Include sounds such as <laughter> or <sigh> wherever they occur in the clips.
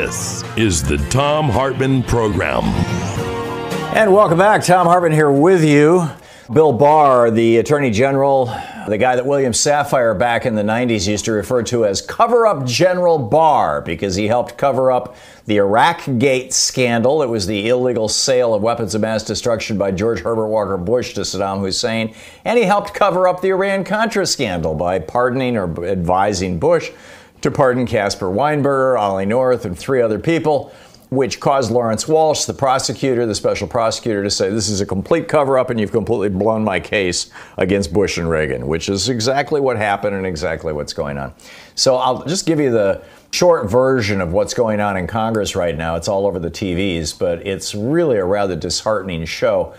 This is the Thom Hartmann Program. And welcome back. Thom Hartmann here with you. Bill Barr, the Attorney General, the guy that William Safire back in the 90s used to refer to as Cover Up General Barr because he helped cover up the Iraq Gate scandal. It was the illegal sale of weapons of mass destruction by George Herbert Walker Bush to Saddam Hussein. And he helped cover up the Iran Contra scandal by pardoning or advising Bush to pardon Caspar Weinberger, Ollie North, and three other people, which caused Lawrence Walsh, the prosecutor, the special prosecutor, to say this is a complete cover up and you've completely blown my case against Bush and Reagan, which is exactly what happened and exactly what's going on. So I'll just give you the short version of what's going on in Congress right now. It's all over the TVs, but it's really a rather disheartening show.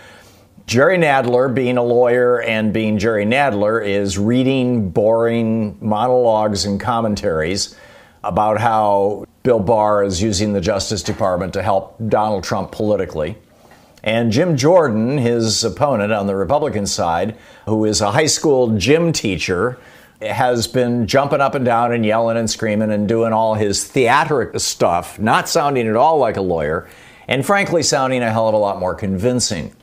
Jerry Nadler, being a lawyer and being Jerry Nadler, is reading boring monologues and commentaries about how Bill Barr is using the Justice Department to help Donald Trump politically. And Jim Jordan, his opponent on the Republican side, who is a high school gym teacher, has been jumping up and down and yelling and screaming and doing all his theatric stuff, not sounding at all like a lawyer, and frankly, sounding a hell of a lot more convincing.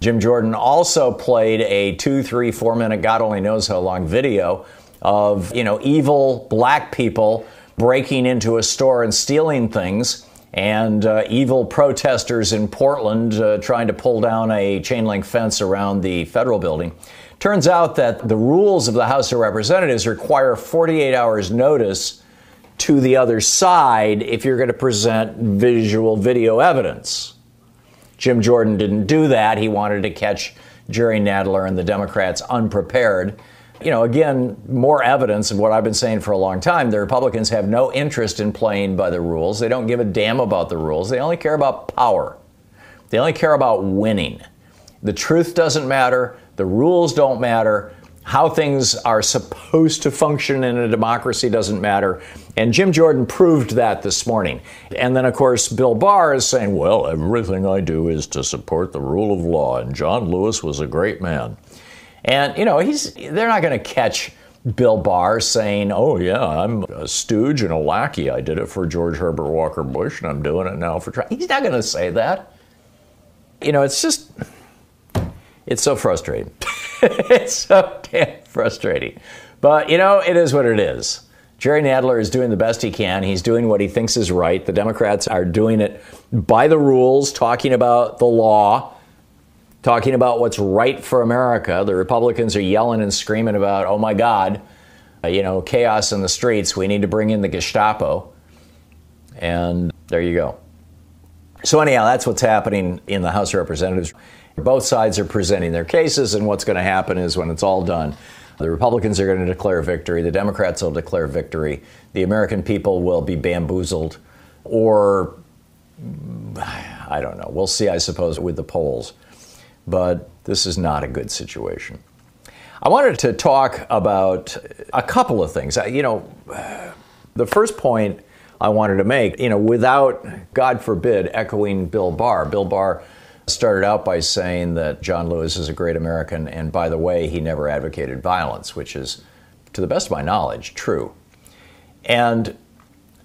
Jim Jordan also played a two, three, four minute, God only knows how long video of, you know, evil black people breaking into a store and stealing things and uh, evil protesters in Portland uh, trying to pull down a chain link fence around the federal building. Turns out that the rules of the House of Representatives require 48 hours notice to the other side if you're going to present visual video evidence. Jim Jordan didn't do that. He wanted to catch Jerry Nadler and the Democrats unprepared. You know, again, more evidence of what I've been saying for a long time. The Republicans have no interest in playing by the rules. They don't give a damn about the rules. They only care about power. They only care about winning. The truth doesn't matter. The rules don't matter. How things are supposed to function in a democracy doesn't matter. And Jim Jordan proved that this morning. And then, of course, Bill Barr is saying, well, everything I do is to support the rule of law. And John Lewis was a great man. And, you know, he's, they're not going to catch Bill Barr saying, oh, yeah, I'm a stooge and a lackey. I did it for George Herbert Walker Bush, and I'm doing it now for Trump. He's not going to say that. You know, it's just, it's so frustrating. <laughs> it's so damn frustrating. But, you know, it is what it is. Jerry Nadler is doing the best he can. He's doing what he thinks is right. The Democrats are doing it by the rules, talking about the law, talking about what's right for America. The Republicans are yelling and screaming about, oh my God, uh, you know, chaos in the streets. We need to bring in the Gestapo. And there you go. So, anyhow, that's what's happening in the House of Representatives. Both sides are presenting their cases, and what's going to happen is when it's all done, the Republicans are going to declare victory, the Democrats will declare victory, the American people will be bamboozled, or I don't know. We'll see, I suppose, with the polls. But this is not a good situation. I wanted to talk about a couple of things. You know, the first point I wanted to make, you know, without, God forbid, echoing Bill Barr. Bill Barr started out by saying that John Lewis is a great American, and by the way, he never advocated violence, which is, to the best of my knowledge, true. And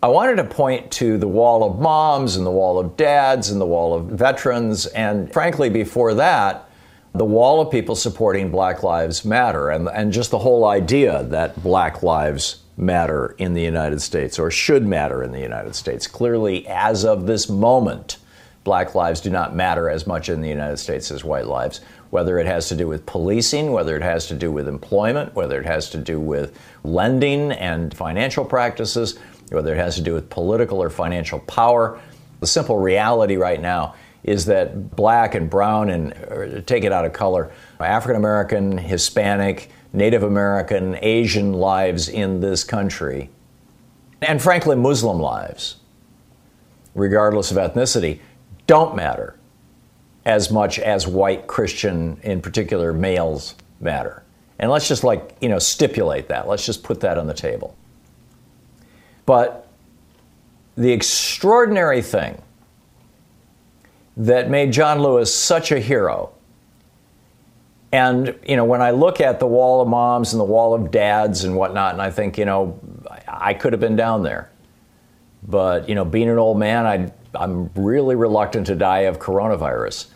I wanted to point to the wall of moms and the wall of dads and the wall of veterans, and frankly, before that, the wall of people supporting Black Lives Matter and, and just the whole idea that Black Lives matter in the United States or should matter in the United States. Clearly, as of this moment, black lives do not matter as much in the United States as white lives, whether it has to do with policing, whether it has to do with employment, whether it has to do with lending and financial practices, whether it has to do with political or financial power. The simple reality right now is that black and brown and er, take it out of color, African American, Hispanic, Native American, Asian lives in this country, and frankly, Muslim lives, regardless of ethnicity, don't matter as much as white Christian, in particular males, matter. And let's just like, you know, stipulate that. Let's just put that on the table. But the extraordinary thing that made John Lewis such a hero and, you know, when I look at the wall of moms and the wall of dads and whatnot, and I think, you know, I could have been down there. But, you know, being an old man, I, I'm really reluctant to die of coronavirus.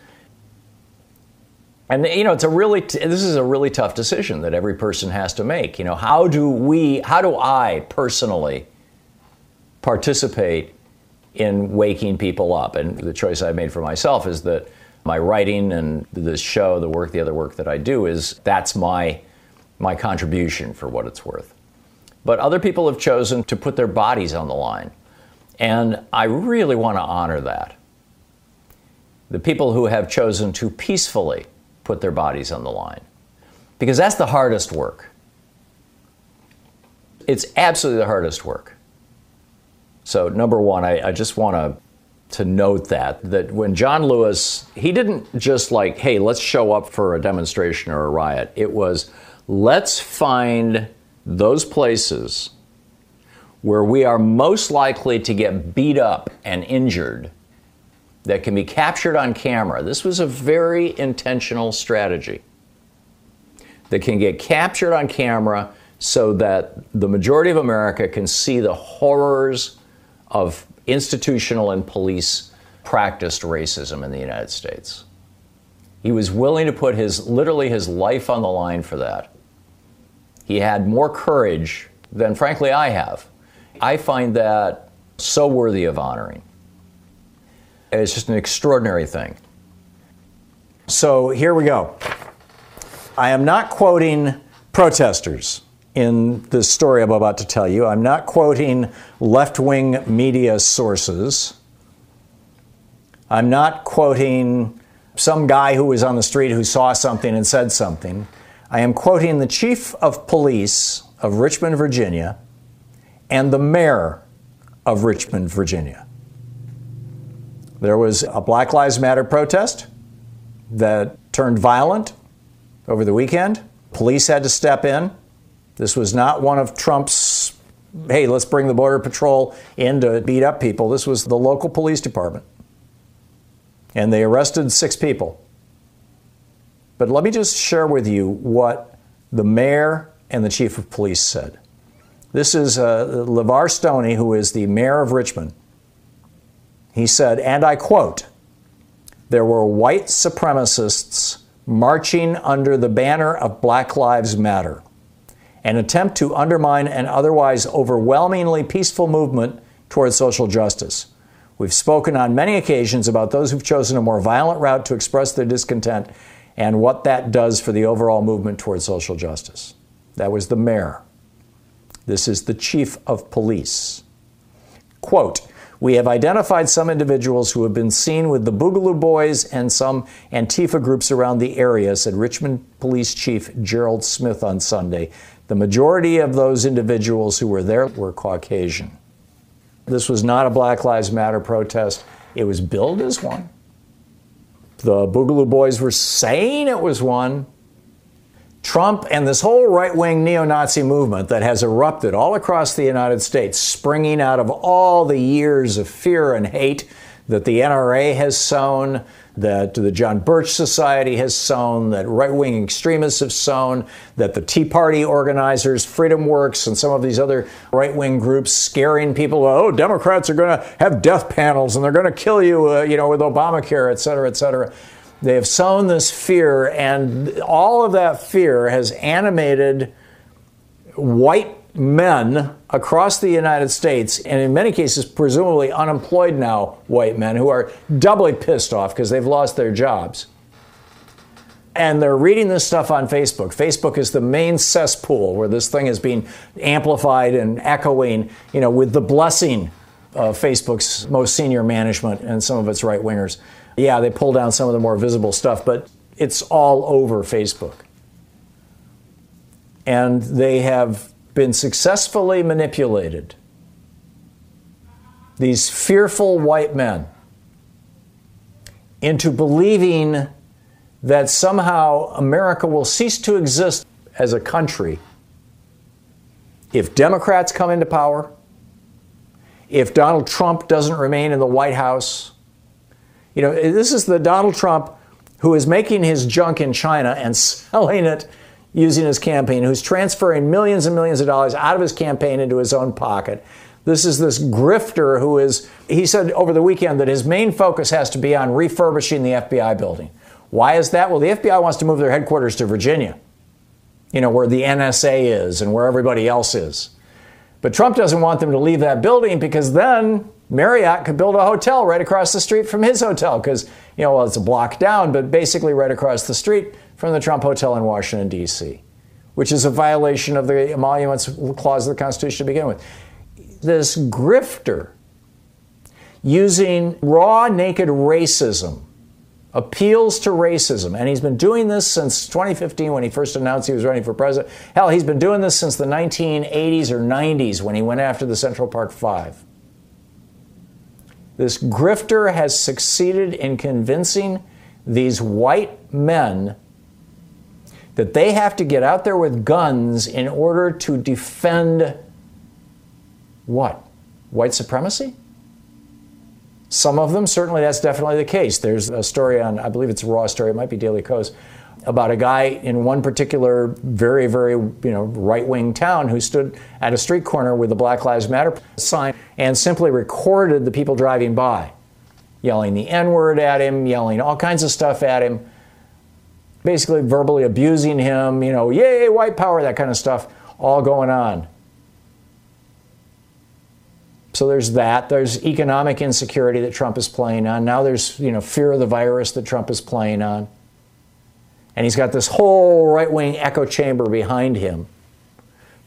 And, you know, it's a really, t- this is a really tough decision that every person has to make. You know, how do we, how do I personally participate in waking people up? And the choice I made for myself is that my writing and this show, the work, the other work that I do is that's my my contribution for what it's worth. But other people have chosen to put their bodies on the line. And I really want to honor that. The people who have chosen to peacefully put their bodies on the line. Because that's the hardest work. It's absolutely the hardest work. So, number one, I, I just want to to note that that when John Lewis he didn't just like hey let's show up for a demonstration or a riot it was let's find those places where we are most likely to get beat up and injured that can be captured on camera this was a very intentional strategy that can get captured on camera so that the majority of America can see the horrors of institutional and police practiced racism in the United States. He was willing to put his literally his life on the line for that. He had more courage than frankly I have. I find that so worthy of honoring. It's just an extraordinary thing. So here we go. I am not quoting protesters in the story I'm about to tell you. I'm not quoting left wing media sources. I'm not quoting some guy who was on the street who saw something and said something. I am quoting the chief of police of Richmond, Virginia, and the mayor of Richmond, Virginia. There was a Black Lives Matter protest that turned violent over the weekend. Police had to step in. This was not one of Trump's, hey, let's bring the Border Patrol in to beat up people. This was the local police department. And they arrested six people. But let me just share with you what the mayor and the chief of police said. This is uh, LeVar Stoney, who is the mayor of Richmond. He said, and I quote, there were white supremacists marching under the banner of Black Lives Matter an attempt to undermine an otherwise overwhelmingly peaceful movement towards social justice. We've spoken on many occasions about those who've chosen a more violent route to express their discontent and what that does for the overall movement towards social justice. That was the mayor. This is the chief of police. Quote, we have identified some individuals who have been seen with the Boogaloo Boys and some Antifa groups around the area, said Richmond Police Chief Gerald Smith on Sunday. The majority of those individuals who were there were Caucasian. This was not a Black Lives Matter protest, it was billed as one. The Boogaloo Boys were saying it was one. Trump and this whole right wing neo Nazi movement that has erupted all across the United States, springing out of all the years of fear and hate that the NRA has sown, that the John Birch Society has sown, that right wing extremists have sown, that the Tea Party organizers, Freedom Works, and some of these other right wing groups scaring people, oh, Democrats are going to have death panels and they're going to kill you, uh, you know, with Obamacare, et cetera, et cetera. They have sown this fear, and all of that fear has animated white men across the United States, and in many cases, presumably unemployed now white men who are doubly pissed off because they've lost their jobs. And they're reading this stuff on Facebook. Facebook is the main cesspool where this thing is being amplified and echoing, you know, with the blessing of Facebook's most senior management and some of its right wingers. Yeah, they pull down some of the more visible stuff, but it's all over Facebook. And they have been successfully manipulated. These fearful white men into believing that somehow America will cease to exist as a country if Democrats come into power, if Donald Trump doesn't remain in the White House. You know, this is the Donald Trump who is making his junk in China and selling it using his campaign, who's transferring millions and millions of dollars out of his campaign into his own pocket. This is this grifter who is, he said over the weekend that his main focus has to be on refurbishing the FBI building. Why is that? Well, the FBI wants to move their headquarters to Virginia, you know, where the NSA is and where everybody else is. But Trump doesn't want them to leave that building because then Marriott could build a hotel right across the street from his hotel because, you know, well, it's a block down, but basically right across the street from the Trump Hotel in Washington, D.C., which is a violation of the Emoluments Clause of the Constitution to begin with. This grifter using raw, naked racism appeals to racism. And he's been doing this since 2015 when he first announced he was running for president. Hell, he's been doing this since the 1980s or 90s when he went after the Central Park Five. This grifter has succeeded in convincing these white men that they have to get out there with guns in order to defend what? White supremacy? Some of them, certainly that's definitely the case. There's a story on, I believe it's a raw story, it might be Daily Kos, about a guy in one particular very, very you know, right wing town who stood at a street corner with the Black Lives Matter sign and simply recorded the people driving by, yelling the N word at him, yelling all kinds of stuff at him basically verbally abusing him, you know, yay, white power, that kind of stuff, all going on. So there's that. There's economic insecurity that Trump is playing on. Now there's, you know, fear of the virus that Trump is playing on. And he's got this whole right wing echo chamber behind him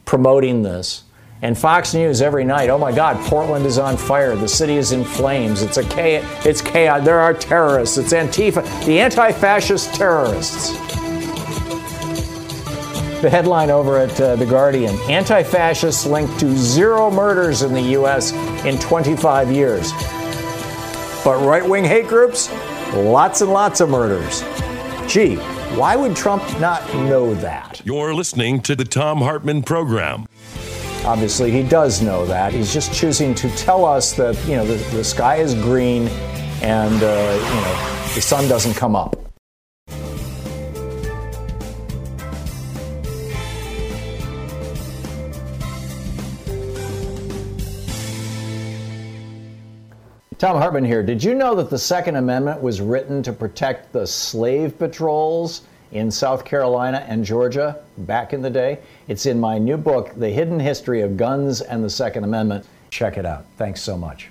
promoting this. And Fox News every night, oh my God, Portland is on fire. The city is in flames. It's a chaos. It's chaos. There are terrorists. It's Antifa, the anti-fascist terrorists. The headline over at uh, The Guardian Anti fascists linked to zero murders in the U.S. in 25 years. But right wing hate groups, lots and lots of murders. Gee, why would Trump not know that? You're listening to the Thom Hartmann Program. Obviously, he does know that. He's just choosing to tell us that, you know, the, the sky is green and, uh, you know, the sun doesn't come up. Thom Hartmann here. Did you know that the Second Amendment was written to protect the slave patrols in South Carolina and Georgia back in the day. It's in my new book, The Hidden History of Guns and the Second Amendment. Check it out. Thanks so much.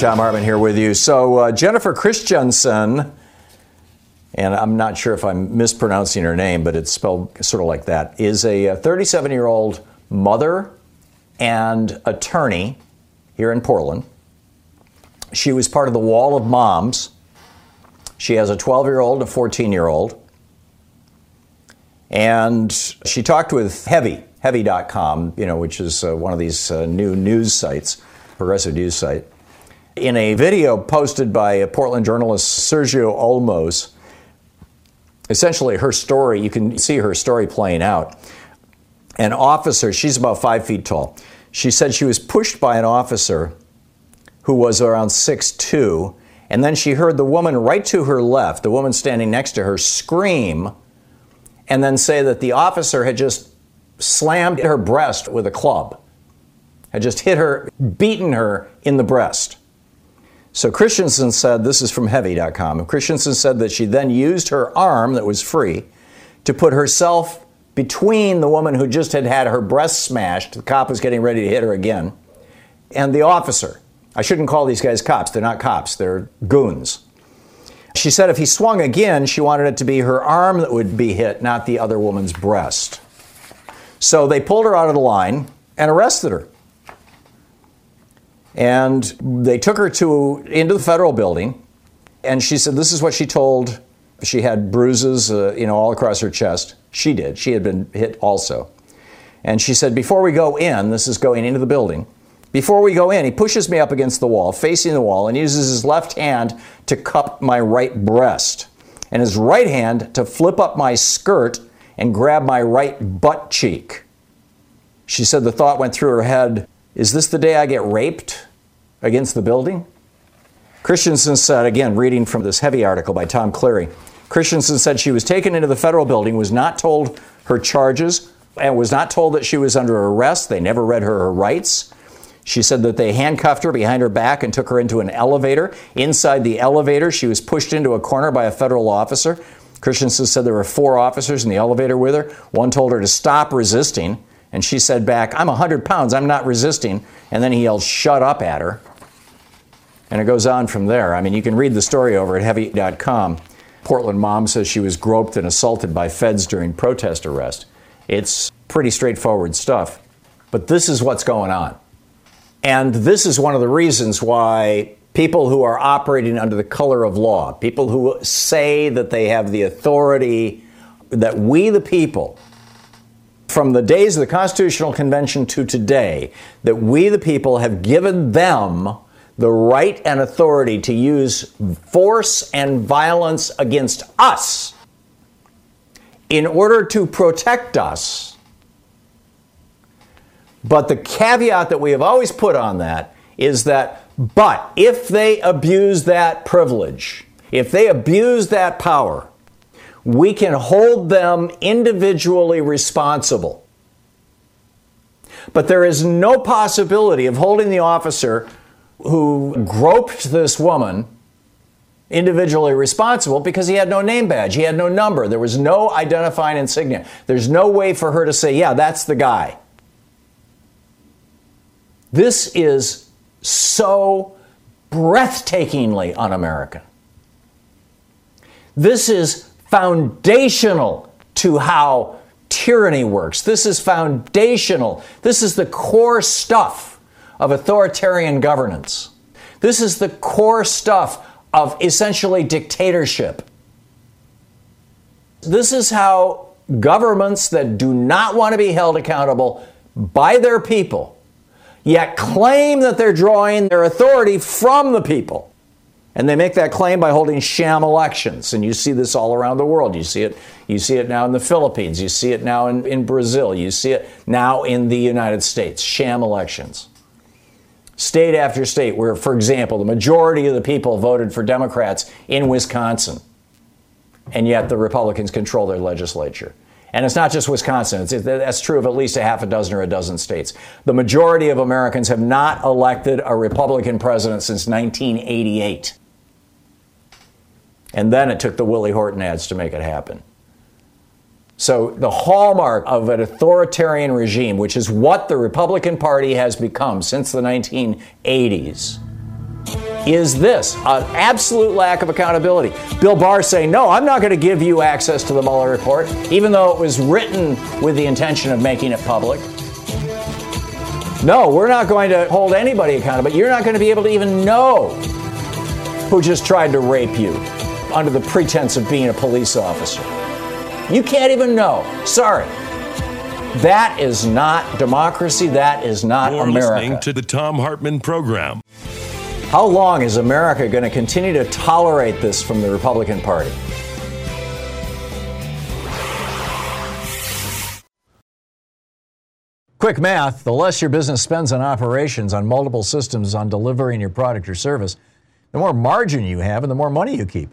Thom Hartmann here with you. So, uh, Jennifer Christensen, and I'm not sure if I'm mispronouncing her name, but it's spelled sort of like that, is a 37 year old mother and attorney here in Portland. She was part of the Wall of Moms. She has a 12 year old, a 14 year old. And she talked with Heavy, heavy.com, you know, which is uh, one of these uh, new news sites, progressive news site. In a video posted by Portland journalist Sergio Olmos, essentially her story, you can see her story playing out. An officer, she's about five feet tall, she said she was pushed by an officer who was around six two, and then she heard the woman right to her left, the woman standing next to her, scream and then say that the officer had just slammed her breast with a club. had just hit her, beaten her in the breast. So Christensen said, this is from heavy.com. Christensen said that she then used her arm that was free to put herself between the woman who just had had her breast smashed, the cop was getting ready to hit her again, and the officer. I shouldn't call these guys cops. They're not cops, they're goons. She said if he swung again, she wanted it to be her arm that would be hit, not the other woman's breast. So they pulled her out of the line and arrested her. And they took her to into the federal building, and she said this is what she told. She had bruises, uh, you know, all across her chest. She did. She had been hit also. And she said, before we go in, this is going into the building. Before we go in, he pushes me up against the wall, facing the wall, and uses his left hand to cup my right breast, and his right hand to flip up my skirt and grab my right butt cheek. She said the thought went through her head Is this the day I get raped against the building? Christensen said, again, reading from this heavy article by Tom Cleary Christensen said she was taken into the federal building, was not told her charges, and was not told that she was under arrest. They never read her her rights. She said that they handcuffed her behind her back and took her into an elevator. Inside the elevator, she was pushed into a corner by a federal officer. Christensen said there were four officers in the elevator with her. One told her to stop resisting, and she said back, I'm 100 pounds, I'm not resisting. And then he yelled, Shut up at her. And it goes on from there. I mean, you can read the story over at heavy.com. Portland mom says she was groped and assaulted by feds during protest arrest. It's pretty straightforward stuff. But this is what's going on. And this is one of the reasons why people who are operating under the color of law, people who say that they have the authority, that we the people, from the days of the Constitutional Convention to today, that we the people have given them the right and authority to use force and violence against us in order to protect us. But the caveat that we have always put on that is that, but if they abuse that privilege, if they abuse that power, we can hold them individually responsible. But there is no possibility of holding the officer who groped this woman individually responsible because he had no name badge, he had no number, there was no identifying insignia. There's no way for her to say, yeah, that's the guy. This is so breathtakingly un American. This is foundational to how tyranny works. This is foundational. This is the core stuff of authoritarian governance. This is the core stuff of essentially dictatorship. This is how governments that do not want to be held accountable by their people, yet claim that they're drawing their authority from the people. And they make that claim by holding sham elections. And you see this all around the world. You see it, you see it now in the Philippines. You see it now in, in Brazil. You see it now in the United States. Sham elections state after state where, for example, the majority of the people voted for Democrats in Wisconsin, and yet the Republicans control their legislature. And it's not just Wisconsin, it's, that's true of at least a half a dozen or a dozen states. The majority of Americans have not elected a Republican president since 1988. And then it took the Willie Horton ads to make it happen. So, the hallmark of an authoritarian regime, which is what the Republican Party has become since the 1980s, is this an absolute lack of accountability. Bill Barr saying, No, I'm not going to give you access to the Mueller report, even though it was written with the intention of making it public. No, we're not going to hold anybody accountable. You're not going to be able to even know who just tried to rape you under the pretense of being a police officer. You can't even know. Sorry. That is not democracy. That is not You're America. listening to the Thom Hartmann program. How long is America going to continue to tolerate this from the Republican Party? Quick math the less your business spends on operations, on multiple systems, on delivering your product or service, the more margin you have and the more money you keep.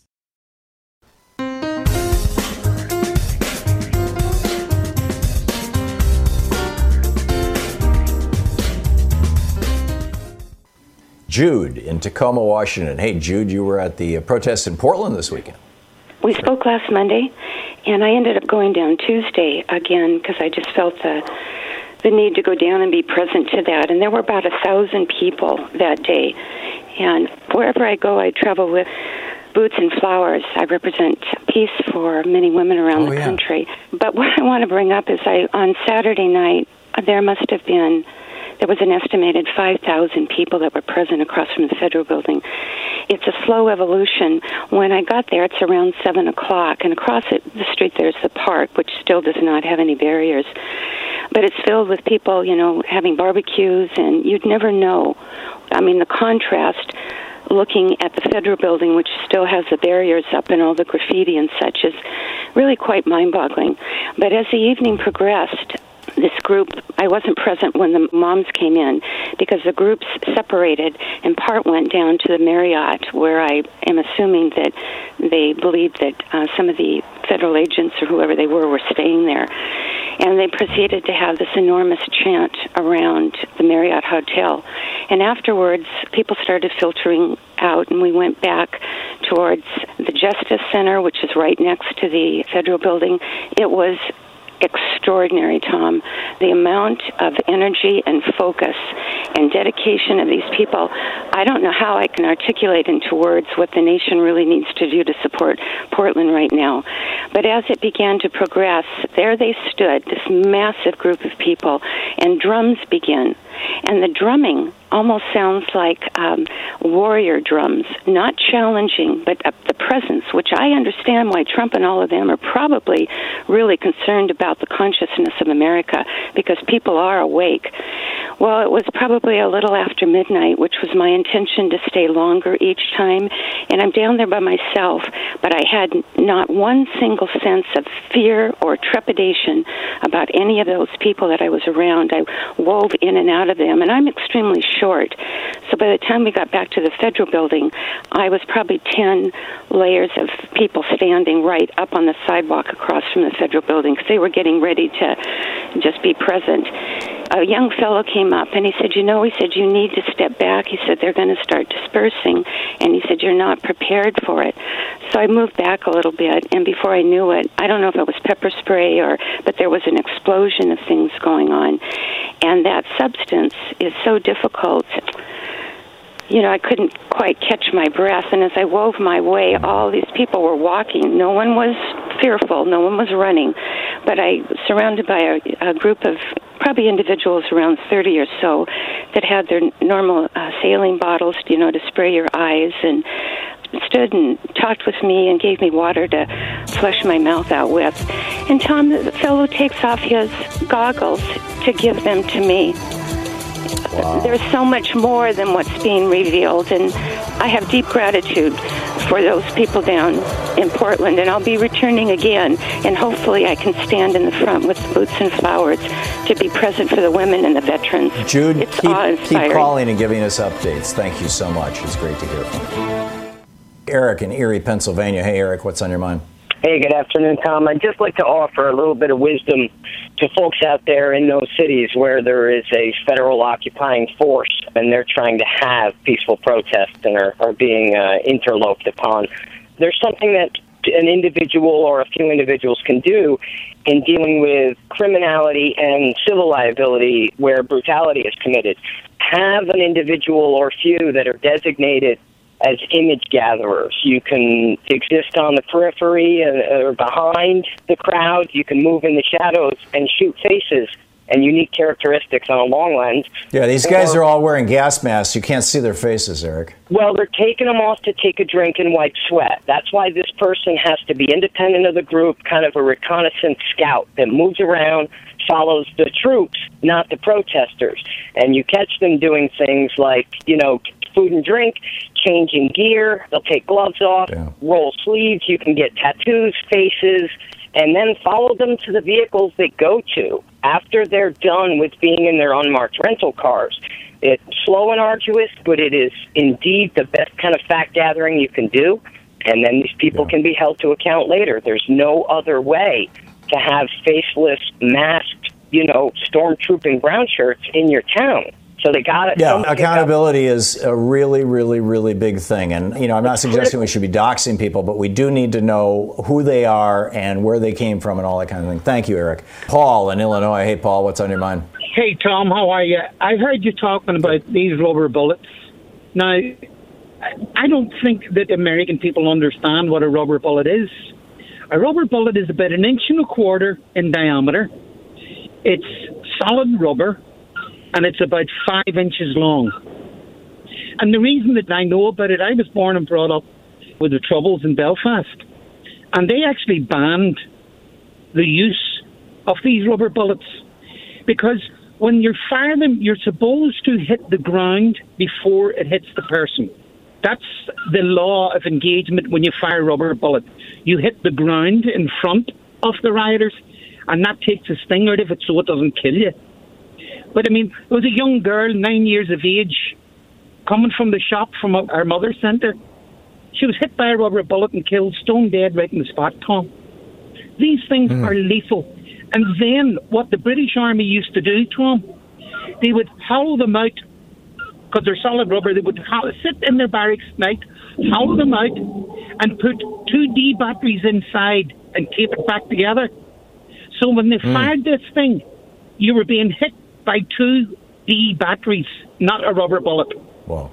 Jude in Tacoma, Washington. Hey, Jude, you were at the uh, protest in Portland this weekend. We spoke last Monday, and I ended up going down Tuesday again because I just felt the the need to go down and be present to that. And there were about a thousand people that day. And wherever I go, I travel with boots and flowers. I represent peace for many women around Oh, the yeah. country. But <laughs> what I want to bring up is I on Saturday night there must have been there was an estimated 5,000 people that were present across from the federal building. It's a slow evolution. When I got there, it's around 7 o'clock, and across it, the street there's the park, which still does not have any barriers. But it's filled with people, you know, having barbecues, and you'd never know. I mean, the contrast looking at the federal building, which still has the barriers up and all the graffiti and such, is really quite mind boggling. But as the evening progressed, this group, I wasn't present when the moms came in because the groups separated and part went down to the Marriott, where I am assuming that they believed that uh, some of the federal agents or whoever they were were staying there. And they proceeded to have this enormous chant around the Marriott Hotel. And afterwards, people started filtering out, and we went back towards the Justice Center, which is right next to the federal building. It was extraordinary, Tom. The amount of energy and focus and dedication of these people, I don't know how I can articulate into words what the nation really needs to do to support Portland right now. But as it began to progress, there they stood, this massive group of people, and drums begin. And the drumming almost sounds like um, warrior drums, not challenging, but uh, the presence, which I understand why Trump and all of them are probably really concerned about the consciousness of America because people are awake. Well, it was probably a little after midnight, which was my intention to stay longer each time. And I'm down there by myself, but I had not one single sense of fear or trepidation about any of those people that I was around. I wove in and out of them, and I'm extremely short. So by the time we got back to the federal building, I was probably 10 layers of people standing right up on the sidewalk across from the federal building because they were getting ready to just be present. A young fellow came up and he said, You know, he said, you need to step back. He said, They're going to start dispersing. And he said, You're not prepared for it. So I moved back a little bit, and before I knew it, I don't know if it was pepper spray or, but there was an explosion of things going on. And that substance is so difficult you know, I couldn't quite catch my breath. And as I wove my way, all these people were walking. No one was fearful, no one was running. But I was surrounded by a, a group of probably individuals around 30 or so that had their normal uh, saline bottles, you know, to spray your eyes and stood and talked with me and gave me water to flush my mouth out with. And Tom, the fellow takes off his goggles to give them to me. Wow. There's so much more than what's being revealed, and I have deep gratitude for those people down in Portland, and I'll be returning again, and hopefully I can stand in the front with boots and flowers to be present for the women and the veterans. Jude, it's keep, keep calling and giving us updates. Thank you so much. It's great to hear from you. Eric in Erie, Pennsylvania. Hey, Eric, what's on your mind? Hey, good afternoon, Tom. I'd just like to offer a little bit of wisdom to folks out there in those cities where there is a federal occupying force and they're trying to have peaceful protests and are, are being uh, interloped upon. There's something that an individual or a few individuals can do in dealing with criminality and civil liability where brutality is committed. Have an individual or few that are designated as image gatherers. You can exist on the periphery uh, or behind the crowd. You can move in the shadows and shoot faces and unique characteristics on a long lens. Yeah, these guys or, are all wearing gas masks. You can't see their faces, Eric. Well, they're taking them off to take a drink and wipe sweat. That's why this person has to be independent of the group, kind of a reconnaissance scout that moves around, follows the troops, not the protesters. And you catch them doing things like, you know, food and drink, changing gear. They'll take gloves off, yeah. roll sleeves. You can get tattoos, faces, and then follow them to the vehicles they go to after they're done with being in their unmarked rental cars. It's slow and arduous, but it is indeed the best kind of fact gathering you can do. And then these people yeah. can be held to account later. There's no other way to have faceless, masked, you know, stormtrooping brown shirts in your town. So they got it. Yeah, accountability is a really, really, really big thing. And, you know, I'm not suggesting we should be doxing people, but we do need to know who they are and where they came from and all that kind of thing. Thank you, Eric. Paul in Illinois. Hey, Paul, what's on your mind? Hey, Tom, how are you? I heard you talking about these rubber bullets. Now, I don't think that American people understand what a rubber bullet is. A rubber bullet is about an inch and a quarter in diameter. It's solid rubber and it's about five inches long. And the reason that I know about it, I was born and brought up with the Troubles in Belfast, and they actually banned the use of these rubber bullets because when you fire them, you're supposed to hit the ground before it hits the person. That's the law of engagement when you fire a rubber bullet. You hit the ground in front of the rioters, and that takes the sting out of it so it doesn't kill you. But I mean, it was a young girl, nine years of age, coming from the shop from our mother's centre. She was hit by a rubber bullet and killed, stone dead right in the spot, Tom. These things mm. are lethal. And then what the British Army used to do, Tom, they would hollow them out because they're solid rubber. They would hollow, sit in their barracks at night, hollow them out, and put two D batteries inside and tape it back together. So when they mm. fired this thing, you were being hit by two D batteries, not a rubber bullet. Wow.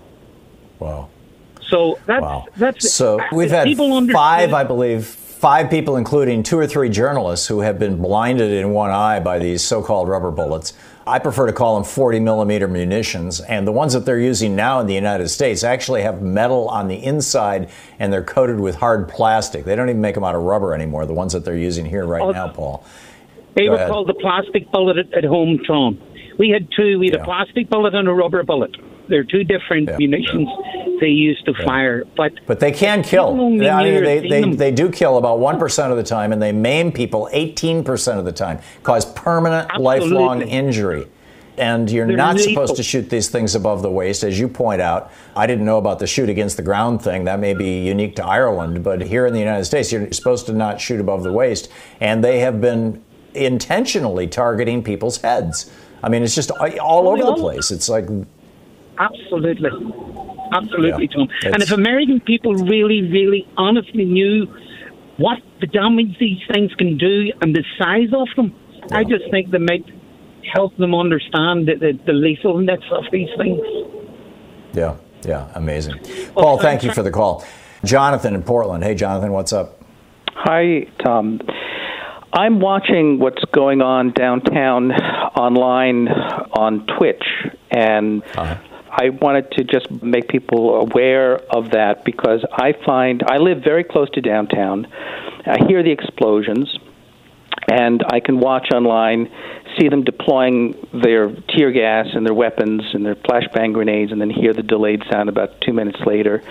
Wow. So that's wow. that's so we've had five, I believe, five people, including two or three journalists, who have been blinded in one eye by these so-called rubber bullets. I prefer to call them 40 millimeter munitions, and the ones that they're using now in the United States actually have metal on the inside, and they're coated with hard plastic. They don't even make them out of rubber anymore. The ones that they're using here right oh, now, Paul. They Go were ahead. called the plastic bullet at, at home, Tom. We had two. We had yeah. a plastic bullet and a rubber bullet. They're two different yeah. munitions they use to fire. But but they can kill. I mean, they, they, they do kill about 1% of the time, and they maim people 18% of the time, cause permanent, Absolutely. lifelong injury. And you're They're not lethal. supposed to shoot these things above the waist, as you point out. I didn't know about the shoot against the ground thing. That may be unique to Ireland, but here in the United States, you're supposed to not shoot above the waist. And they have been intentionally targeting people's heads. I mean, it's just all over the place. It's like, Absolutely. Absolutely, Yeah, Tom. And if American people really, really honestly knew what the damage these things can do and the size of them, I just think they might help them understand the, the, the lethalness of these things. yeah, yeah, amazing. Paul, thank you for the call. Jonathan in Portland. Hey, Jonathan, what's up? Hi, Tom. I'm watching what's going on downtown online on Twitch, and uh-huh. I wanted to just make people aware of that because I find I live very close to downtown. I hear the explosions, and I can watch online, see them deploying their tear gas and their weapons and their flashbang grenades, and then hear the delayed sound about two minutes later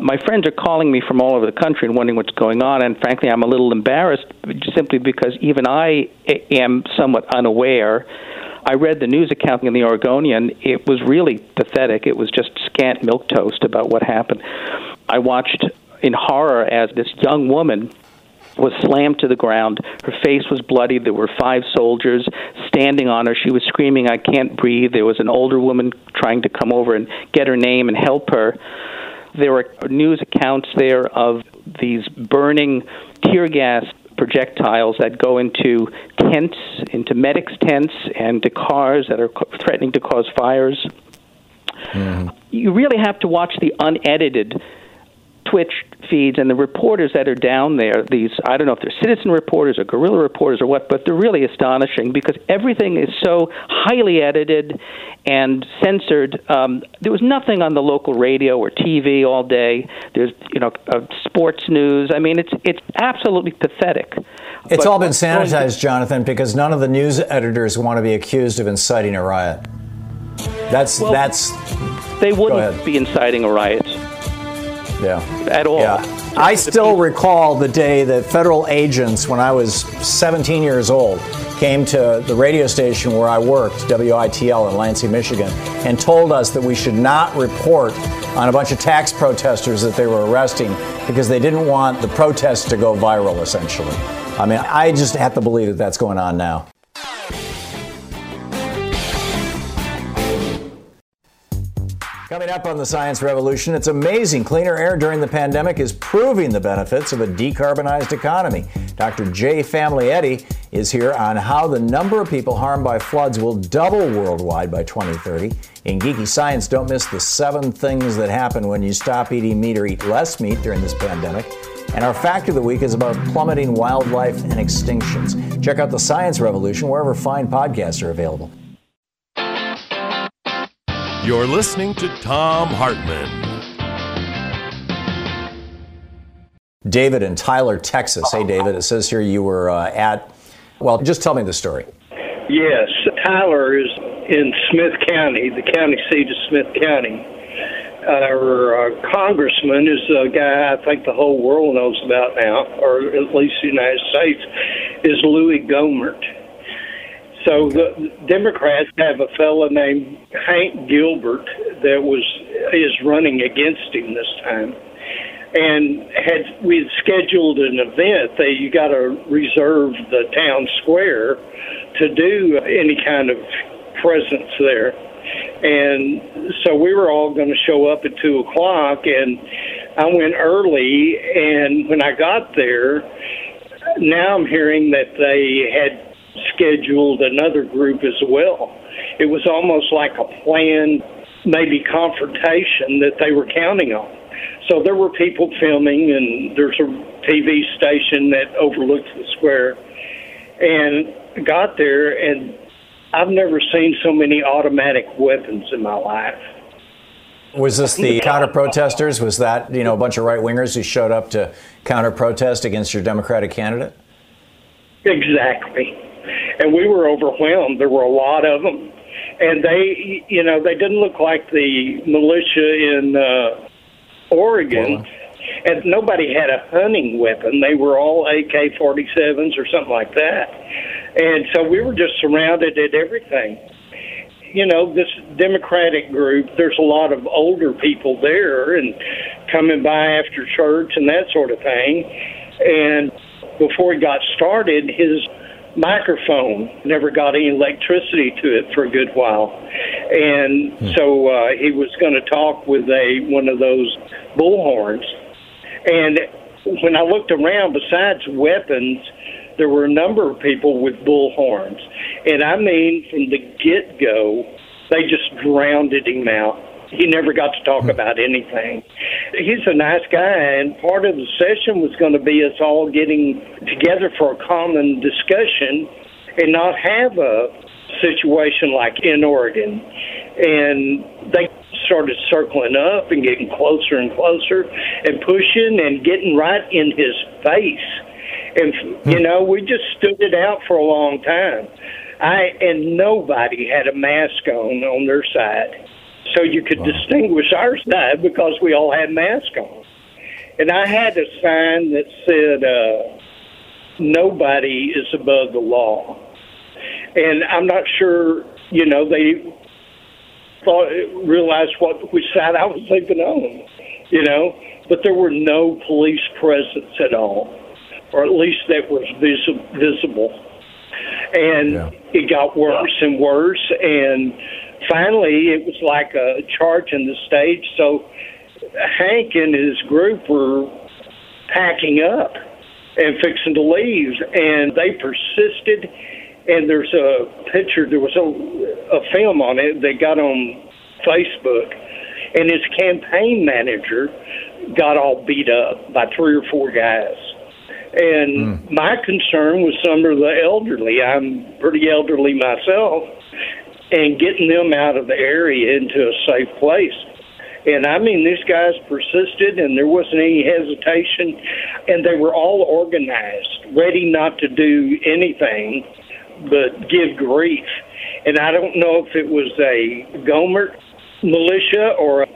my friends are calling me from all over the country and wondering what's going on. And frankly, I'm a little embarrassed simply because even I am somewhat unaware. I read the news account in the Oregonian. It was really pathetic. It was just scant milk toast about what happened. I watched in horror as this young woman was slammed to the ground. Her face was bloody. There were five soldiers standing on her. She was screaming, I can't breathe. There was an older woman trying to come over and get her name and help her. There were news accounts there of these burning tear gas projectiles that go into tents, into medics' tents, and to cars that are threatening to cause fires. Mm-hmm. You really have to watch the unedited Twitch feeds and the reporters that are down there. These I don't know if they're citizen reporters or guerrilla reporters or what, but they're really astonishing because everything is so highly edited and censored. Um, there was nothing on the local radio or TV all day. There's you know uh, sports news. I mean, it's it's absolutely pathetic. It's But all been sanitized, Jonathan, because none of the news editors want to be accused of inciting a riot. That's Well, that's They wouldn't be inciting a riot yeah. at all. Yeah. I still recall the day that federal agents, when I was 17 years old, came to the radio station where I worked, WITL in Lansing, Michigan, and told us that we should not report on a bunch of tax protesters that they were arresting because they didn't want the protests to go viral, essentially. I mean, I just have to believe that that's going on now. Coming up on the Science Revolution, it's amazing. Cleaner air during the pandemic is proving the benefits of a decarbonized economy. Dr. Jay Famiglietti is here on how the number of people harmed by floods will double worldwide by 2030. In Geeky Science, don't miss the seven things that happen when you stop eating meat or eat less meat during this pandemic. And our fact of the week is about plummeting wildlife and extinctions. Check out the Science Revolution wherever fine podcasts are available. You're listening to Thom Hartmann. David in Tyler, Texas. Hey, David, it says here you were uh, at, well, just tell me the story. Yes, Tyler is in Smith County, the county seat of Smith County. Our uh, congressman is a guy I think the whole world knows about now, or at least the United States, is Louie Gohmert. So the Democrats have a fellow named Hank Gilbert that was is running against him this time, and had we scheduled an event that you got to reserve the town square to do any kind of presence there, and so we were all going to show up at two o'clock, and I went early, and when I got there, now I'm hearing that they had scheduled another group as well. It was almost like a planned, maybe confrontation that they were counting on. So there were people filming, and there's a TV station that overlooks the square, and got there, and I've never seen so many automatic weapons in my life. Was this the <laughs> counter protesters? Was that, you know, a bunch of right wingers who showed up to counter protest against your Democratic candidate? Exactly. And we were overwhelmed. There were a lot of them. And they, you know, they didn't look like the militia in uh, Oregon. And nobody had a hunting weapon. They were all AK 47s or something like that. And so we were just surrounded at everything. you know, this Democratic group, there's a lot of older people there and coming by after church and that sort of thing. And before he got started, his microphone never got any electricity to it for a good while. And so uh, he was going to talk with a one of those bullhorns. And when I looked around, besides weapons, there were a number of people with bullhorns. And I mean, from the get go, they just drowned him out. He never got to talk about anything. He's a nice guy, and part of the session was going to be us all getting together for a common discussion and not have a situation like in Oregon. And they started circling up and getting closer and closer and pushing and getting right in his face. And, you hmm. know, we just stood it out for a long time. I and nobody had a mask on on their side, so you could distinguish our side because we all had masks on. And I had a sign that said, uh, "Nobody is above the law." And I'm not sure, you know, they thought realized what which side I was leaving on, you know. But there were no police presence at all, or at least that was visi- visible and it got worse and worse and finally it was like a charge in the stage. So hank and his group were packing up and fixing to leave and they persisted. And there's a picture there was a, a film on it they got on facebook and his campaign manager got all beat up by three or four guys and hmm. my concern was some of the elderly. I'm pretty elderly myself, and getting them out of the area into a safe place. And I mean, these guys persisted, and there wasn't any hesitation, and they were all organized, ready not to do anything but give grief. And I don't know if it was a Gohmert militia or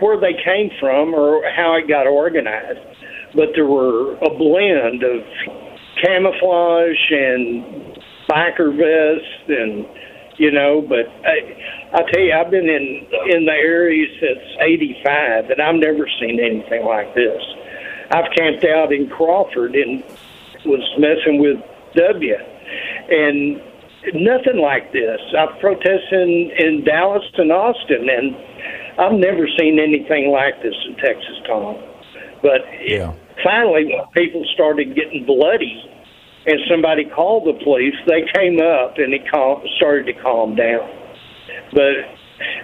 where they came from or how it got organized but there were a blend of camouflage and biker vests and you know but I, i tell you i've been in in the area since 85 and i've never seen anything like this. I've camped out in crawford and was messing with w and nothing like this. I've protested in, in dallas and austin and i've never seen anything like this in texas tom but yeah. finally, when people started getting bloody and somebody called the police, they came up and it cal- started to calm down. But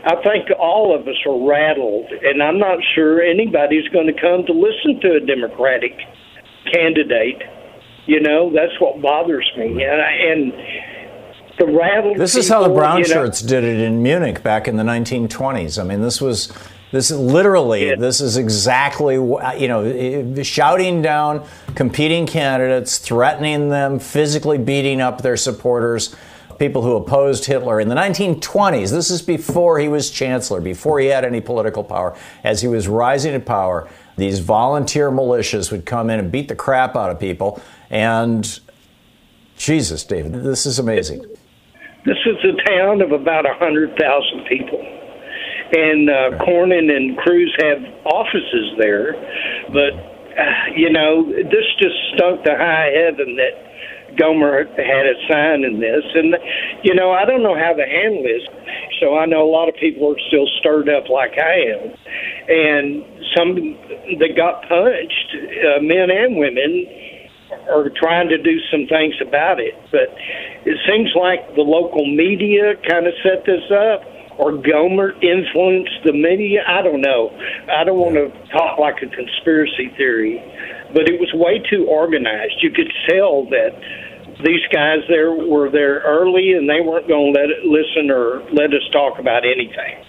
I think all of us are rattled, and I'm not sure anybody's going to come to listen to a Democratic candidate. You know, that's what bothers me. And, I, and the rattled. This is how the brown you know- shirts did it in Munich back in the 1920s. I mean, this was this is literally this is exactly uh, you know shouting down competing candidates, threatening them, physically beating up their supporters. People who opposed Hitler in the 1920s. This is before he was chancellor, before he had any political power. As he was rising to power, these volunteer militias would come in and beat the crap out of people. And Jesus, David, this is amazing. This is a town of about a hundred thousand people, and uh, Cornyn and Cruz have offices there. But uh, you know, this just stunk to high heaven that Gohmert had a sign in this, and you know, I don't know how to handle this. So I know a lot of people are still stirred up like I am, and some that got punched, uh, men and women, are trying to do some things about it. But it seems like the local media kind of set this up, or Gohmert influenced the media. I don't know. I don't want to talk like a conspiracy theory, but it was way too organized. You could tell that these guys there were there early, and they weren't going to let it listen or let us talk about anything.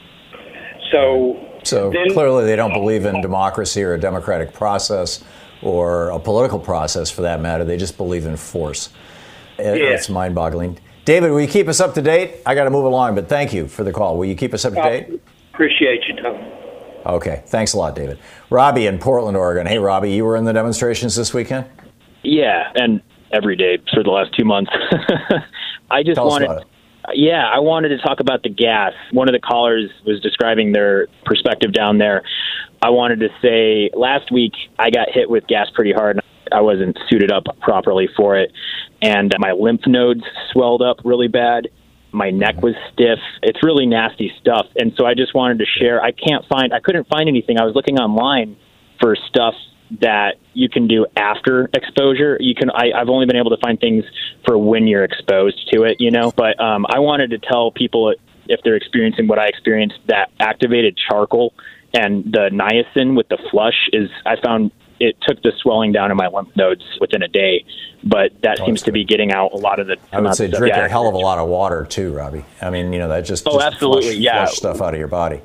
So So Then- clearly, they don't believe in democracy or a democratic process or a political process for that matter. They just believe in force. It- Yeah. It's mind boggling. David, will you keep us up to date? I got to move along, but thank you for the call. Will you keep us up to date? appreciate you, Tom. Okay. Thanks a lot, David. Robbie in Portland, Oregon. Hey, Robbie, you were in the demonstrations this weekend? Yeah, and every day for the last two months. <laughs> I just Tell us wanted. about it. Yeah, I wanted to talk about the gas. One of the callers was describing their perspective down there. I wanted to say last week I got hit with gas pretty hard. I wasn't suited up properly for it, and my lymph nodes swelled up really bad. My neck was stiff. It's really nasty stuff. And so I just wanted to share. I can't find, I couldn't find anything. I was looking online for stuff that you can do after exposure. You can. I, I've only been able to find things for when you're exposed to it, you know. But um, I wanted to tell people if they're experiencing what I experienced, that activated charcoal and the niacin with the flush is. I found it took the swelling down in my lymph nodes within a day, but that oh, seems to be getting out a lot of the. I would say drink yeah, a hell of a lot of water too, Robbie. I mean, you know that just oh just absolutely flush, yeah flush stuff out of your body.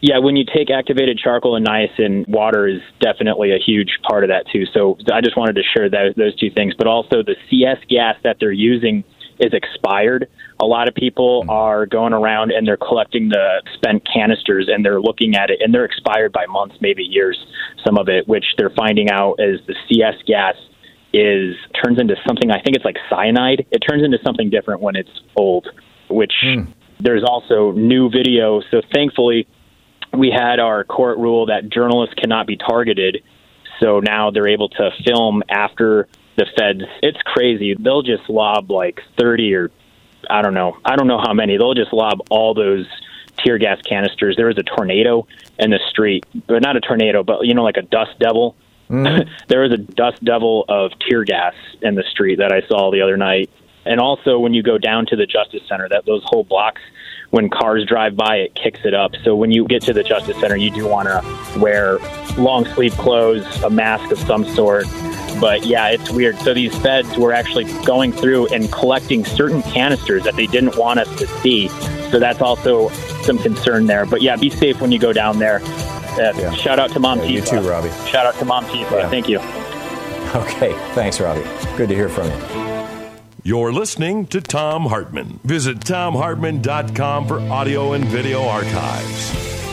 Yeah, when you take activated charcoal and niacin, water is definitely a huge part of that too. So I just wanted to share those, those two things. But also the CS gas that they're using is expired. A lot of people mm. are going around and they're collecting the spent canisters and they're looking at it and they're expired by months, maybe years, some of it, which they're finding out is the CS gas is turns into something I think it's like cyanide. It turns into something different when it's old, which mm. there's also new video. So thankfully we had our court rule that journalists cannot be targeted. So now they're able to film after the feds. It's crazy. They'll just lob like 30 or I don't know. I don't know how many. They'll just lob all those tear gas canisters. There was a tornado in the street, but not a tornado, but you know, like a dust devil. Mm. <laughs> there was a dust devil of tear gas in the street that I saw the other night. And also, when you go down to the Justice Center, that those whole blocks when cars drive by, it kicks it up. So when you get to the Justice Center, you do want to wear long sleeve clothes, a mask of some sort. But yeah, it's weird. So these feds were actually going through and collecting certain canisters that they didn't want us to see. So that's also some concern there. But yeah, be safe when you go down there. Uh, yeah. Shout out to Mom yeah, You too, Robbie. Shout out to Mom Tifa. Yeah. Thank you. Okay. Thanks, Robbie. Good to hear from you. You're listening to Thom Hartmann. Visit thomhartmann.com for audio and video archives.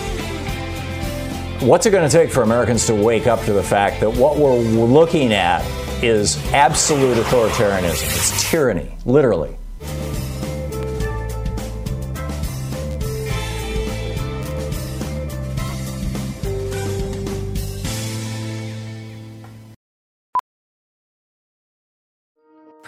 What's it going to take for Americans to wake up to the fact that what we're looking at is absolute authoritarianism? It's tyranny, literally.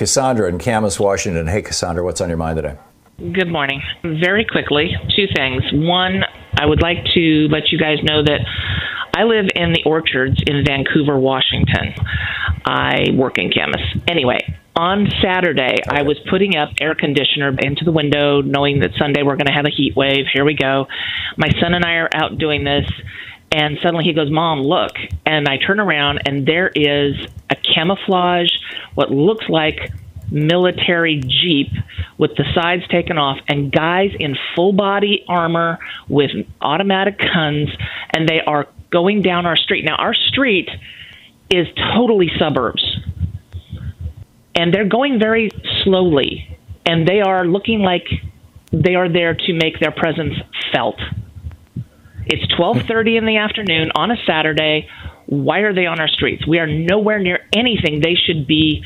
Cassandra in Camas, Washington. Hey, Cassandra, what's on your mind today? Good morning. Very quickly, two things. One, I would like to let you guys know that I live in the orchards in Vancouver, Washington. I work in Camas. Anyway, on Saturday, okay. I was putting up air conditioner into the window, knowing that Sunday we're going to have a heat wave. Here we go. My son and I are out doing this, and suddenly he goes, Mom, look. And I turn around, and there is a camouflage, what looks like military jeep with the sides taken off and guys in full body armor with automatic guns and they are going down our street now our street is totally suburbs and they're going very slowly and they are looking like they are there to make their presence felt it's 12:30 in the afternoon on a Saturday. Why are they on our streets? We are nowhere near anything they should be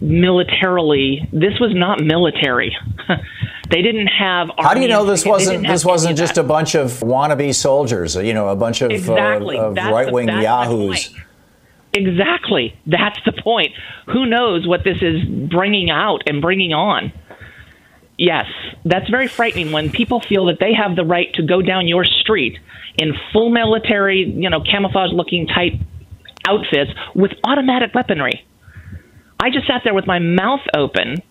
militarily. This was not military. <laughs> they didn't have. How do you know this wasn't this wasn't just a bunch of wannabe soldiers? You know, a bunch of, uh, exactly. uh, of right wing yahoos. Exactly. That's the point. Who knows what this is bringing out and bringing on? Yes, that's very frightening when people feel that they have the right to go down your street in full military, you know, camouflage looking type outfits with automatic weaponry. I just sat there with my mouth open.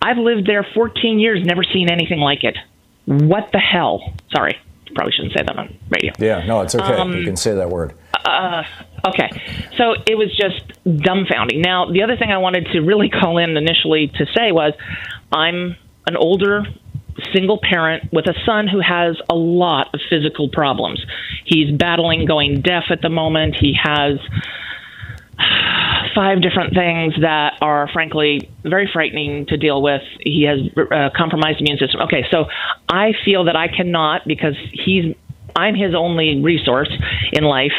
I've lived there 14 years, never seen anything like it. What the hell? Sorry, probably shouldn't say that on radio. Yeah, no, it's okay. Um, you can say that word. Uh, okay. So it was just dumbfounding. Now, the other thing I wanted to really <laughs> call in initially to say was I'm an older single parent with a son who has a lot of physical problems. He's battling going deaf at the moment. He has <sighs> five different things that are frankly very frightening to deal with. He has a compromised immune system. Okay, so I feel that I cannot because he's I'm his only resource in life.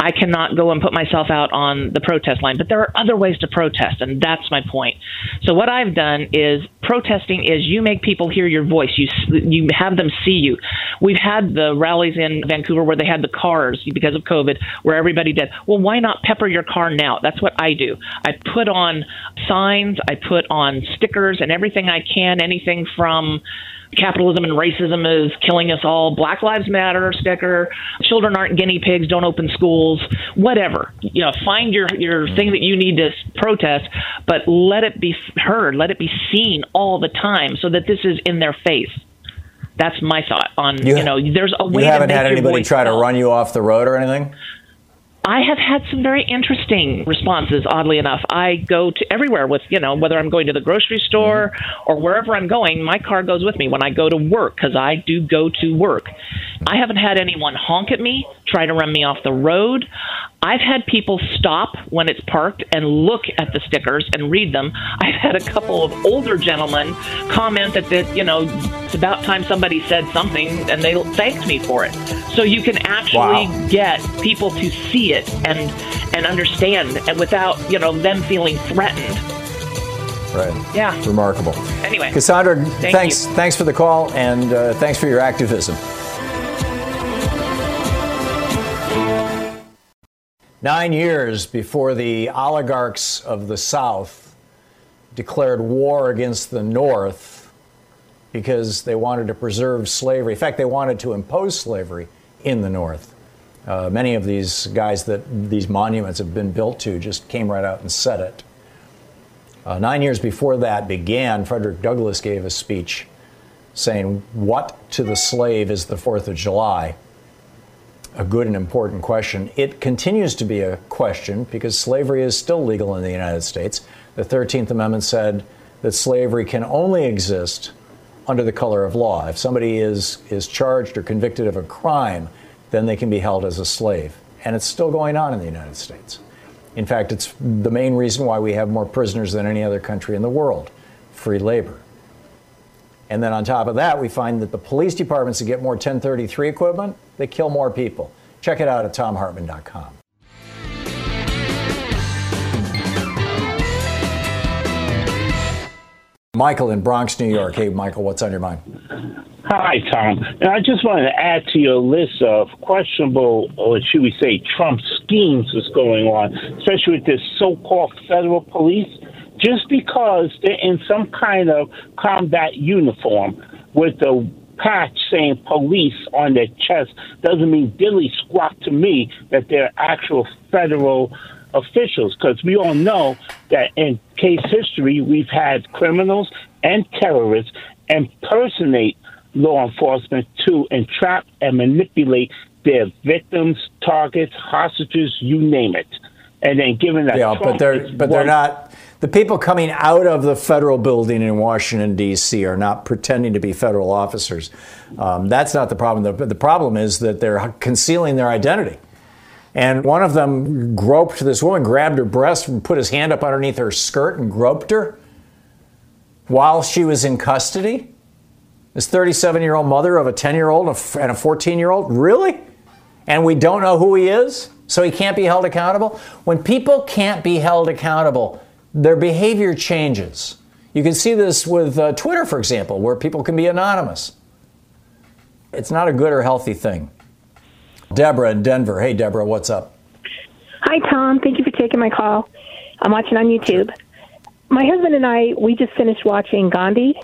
I cannot go and put myself out on the protest line, but there are other ways to protest, and that's my point. So what I've done is protesting is you make people hear your voice. You you have them see you. We've had the rallies in Vancouver where they had the cars because of COVID, where everybody did. Well, why not pepper your car now? That's what I do. I put on signs, I put on stickers, and everything I can. Anything from capitalism and racism is killing us all. Black Lives Matter sticker. Children aren't guinea pigs. Don't open schools. Whatever. You know, find your your thing that you need to protest, but let it be heard. Let it be seen all the time, so that this is in their face. That's my thought on you, you know. There's a way. You haven't to had anybody try to run you off the road or anything. I have had some very interesting responses, oddly enough. I go to everywhere with, you know, whether I'm going to the grocery store mm-hmm. or wherever I'm going, my car goes with me when I go to work because I do go to work. I haven't had anyone honk at me, try to run me off the road. I've had people stop when it's parked and look at the stickers and read them. I've had a couple of older gentlemen comment that, that you know, it's about time somebody said something and they thanked me for it. So you can actually Wow. get people to see it and and understand and without, you know, them feeling threatened. Right. Yeah. Remarkable. Anyway. Cassandra, Thank thanks you. thanks for the call and uh, thanks for your activism. Nine years before the oligarchs of the South declared war against the North because they wanted to preserve slavery. In fact, they wanted to impose slavery in the North. Uh, many of these guys that these monuments have been built to just came right out and said it. Uh, nine years before that began, Frederick Douglass gave a speech saying, What to the slave is the Fourth of July? A good and important question. It continues to be a question because slavery is still legal in the United States. The 13th Amendment said that slavery can only exist under the color of law. If somebody is, is charged or convicted of a crime, then they can be held as a slave. And it's still going on in the United States. In fact, it's the main reason why we have more prisoners than any other country in the world free labor. And then on top of that, we find that the police departments that get more 1033 equipment, they kill more people. Check it out at thomhartmann.com. Michael in Bronx, New York. Hey, Michael, what's on your mind? Hi, Tom. And I just wanted to add to your list of questionable, or should we say, Trump schemes that's going on, especially with this so called federal police. Just because they're in some kind of combat uniform with a patch saying police on their chest doesn't mean dilly squat to me that they're actual federal officials because we all know that in case history we've had criminals and terrorists impersonate law enforcement to entrap and manipulate their victims, targets, hostages, you name it. And then given that Yeah, Trump but they're but they're not. The people coming out of the federal building in Washington D.C. are not pretending to be federal officers. Um, that's not the problem. The, the problem is that they're concealing their identity. And one of them groped this woman, grabbed her breast, and put his hand up underneath her skirt and groped her while she was in custody. This 37 year old mother of a 10 year old and a 14 year old? Really? And we don't know who he is? So he can't be held accountable? When people can't be held accountable, their behavior changes. You can see this with uh, Twitter, for example, where people can be anonymous. It's not a good or healthy thing. Deborah in Denver. Hey, Deborah, what's up? Hi, Tom. Thank you for taking my call. I'm watching on YouTube. My husband and I, we just finished watching Gandhi,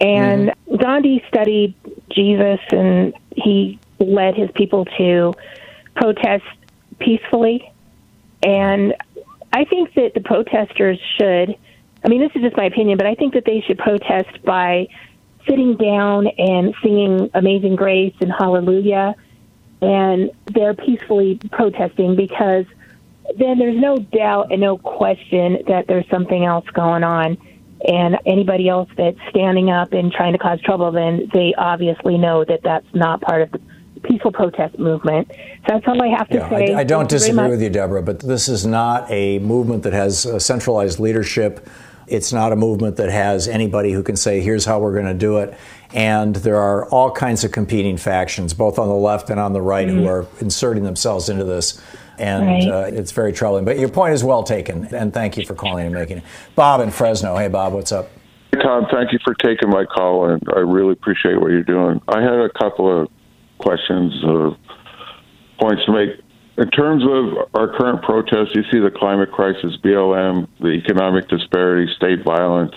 And mm-hmm. Gandhi studied Jesus and he led his people to protest peacefully. And I think that the protesters should, I mean, this is just my opinion, but I think that they should protest by sitting down and singing Amazing Grace and Hallelujah. And they're peacefully protesting because then there's no doubt and no question that there's something else going on. And anybody else that's standing up and trying to cause trouble, then they obviously know that that's not part of the peaceful protest movement. So that's all I have to yeah, say. I, I don't disagree with you, Deborah, but this is not a movement that has centralized leadership. It's not a movement that has anybody who can say, here's how we're going to do it. And there are all kinds of competing factions, both on the left and on the right, mm-hmm. who are inserting themselves into this. And right. uh, it's very troubling. But your point is well taken. And thank you for calling and making it. Bob in Fresno. Hey, Bob, what's up? Tom, thank you for taking my call, and I really appreciate what you're doing. I had a couple of questions, uh, points to make. In terms of our current protests, you see the climate crisis, BLM, the economic disparity, state violence.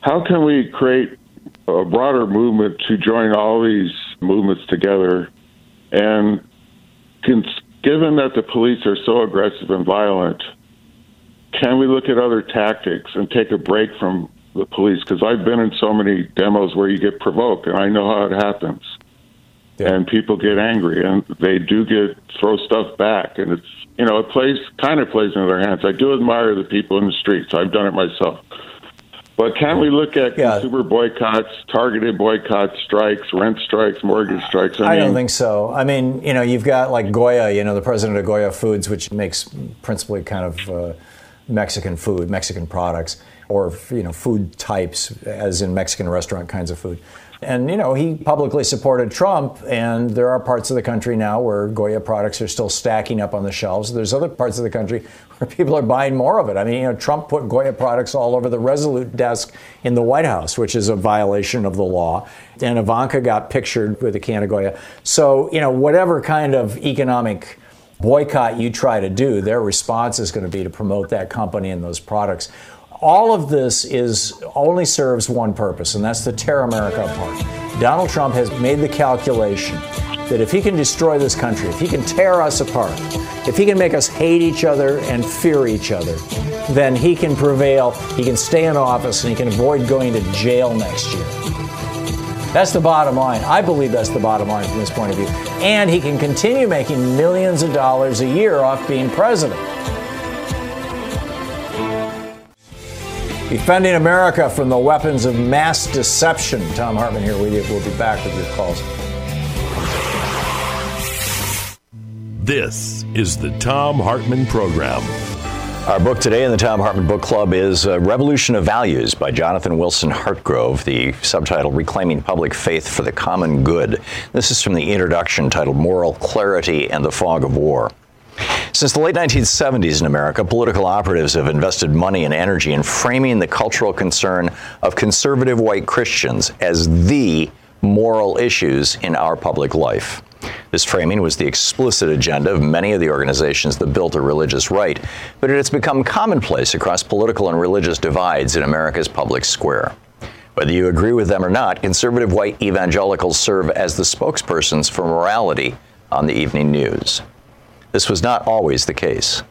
How can we create a broader movement to join all these movements together? And given that the police are so aggressive and violent, can we look at other tactics and take a break from the police? Because I've been in so many demos where you get provoked, and I know how it happens yeah. and people get angry and they do get throw stuff back and it's you know it plays kind of plays into their hands i do admire the people in the streets i've done it myself but can't we look at yeah. consumer boycotts, targeted boycotts, strikes, rent strikes, mortgage strikes? I, I mean, don't think so. I mean, you know, you've got like Goya, you know, the president of Goya Foods, which makes principally kind of uh, Mexican food, Mexican products, or you know, food types, as in Mexican restaurant kinds of food. And, you know, he publicly supported Trump, and there are parts of the country now where Goya products are still stacking up on the shelves. There's other parts of the country <laughs> where people are buying more of it. I mean, you know, Trump put Goya products all over the Resolute desk in the White House, which is a violation of the law. And Ivanka got pictured with a can of Goya. So, you know, whatever kind of economic boycott you try to do, their response is going to be to promote that company and those products all of this is only serves one purpose, and that's to tear America apart. Donald Trump has made the calculation that if he can destroy this country, if he can tear us apart, if he can make us hate each other and fear each other, then he can prevail, he can stay in office, and he can avoid going to jail next year. That's the bottom line. I believe that's the bottom line from this point of view. And he can continue making millions of dollars a year off being president. Defending America from the weapons of mass deception. Thom Hartmann here with you. We'll be back with your calls. This is the Thom Hartmann Program. Our book today in the Thom Hartmann Book Club is uh, Revolution of Values by Jonathan Wilson Hartgrove, the subtitle Reclaiming Public Faith for the Common Good. This is from the introduction titled Moral Clarity and the Fog of War. Since the late 1970s in America, political operatives have invested money and energy in framing the cultural concern of conservative white Christians as the moral issues in our public life. This framing was the explicit agenda of many of the organizations that built a religious right, but it has become commonplace across political and religious divides in America's public square. Whether you agree with them or not, conservative white evangelicals serve as the spokespersons for morality on the evening news. This was not always the case.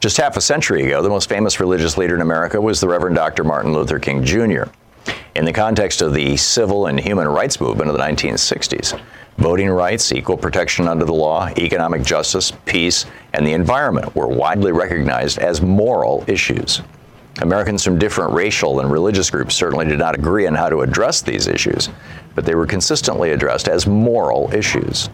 Just half a century ago, the most famous religious leader in America was the Reverend Dr. Martin Luther King Jr. In the context of the civil and human rights movement of the 1960s, voting rights, equal protection under the law, economic justice, peace, and the environment were widely recognized as moral issues. Americans from different racial and religious groups certainly did not agree on how to address these issues, but they were consistently addressed as moral issues.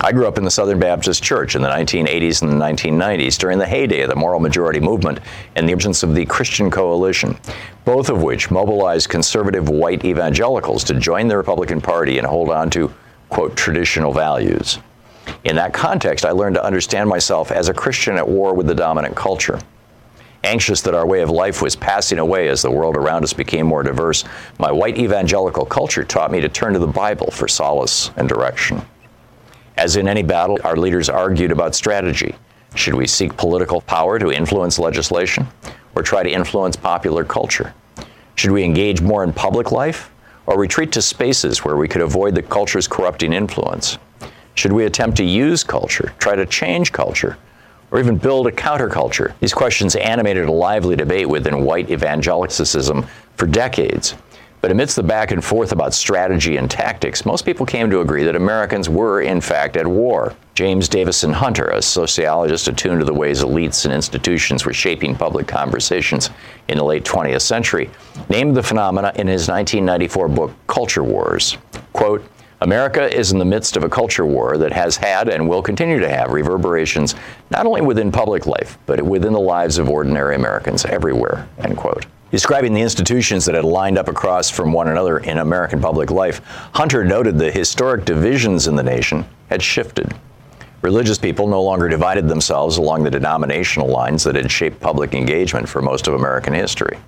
I grew up in the Southern Baptist Church in the 1980s and the 1990s during the heyday of the moral majority movement and the emergence of the Christian Coalition, both of which mobilized conservative white evangelicals to join the Republican Party and hold on to, quote, traditional values. In that context, I learned to understand myself as a Christian at war with the dominant culture. Anxious that our way of life was passing away as the world around us became more diverse, my white evangelical culture taught me to turn to the Bible for solace and direction. As in any battle, our leaders argued about strategy. Should we seek political power to influence legislation or try to influence popular culture? Should we engage more in public life or retreat to spaces where we could avoid the culture's corrupting influence? Should we attempt to use culture, try to change culture, or even build a counterculture? These questions animated a lively debate within white evangelicism for decades. But amidst the back and forth about strategy and tactics, most people came to agree that Americans were, in fact, at war. James Davison Hunter, a sociologist attuned to the ways elites and institutions were shaping public conversations in the late 20th century, named the phenomena in his 1994 book, Culture Wars. Quote, America is in the midst of a culture war that has had and will continue to have reverberations not only within public life, but within the lives of ordinary Americans everywhere, end quote. Describing the institutions that had lined up across from one another in American public life, Hunter noted the historic divisions in the nation had shifted. Religious people no longer divided themselves along the denominational lines that had shaped public engagement for most of American history.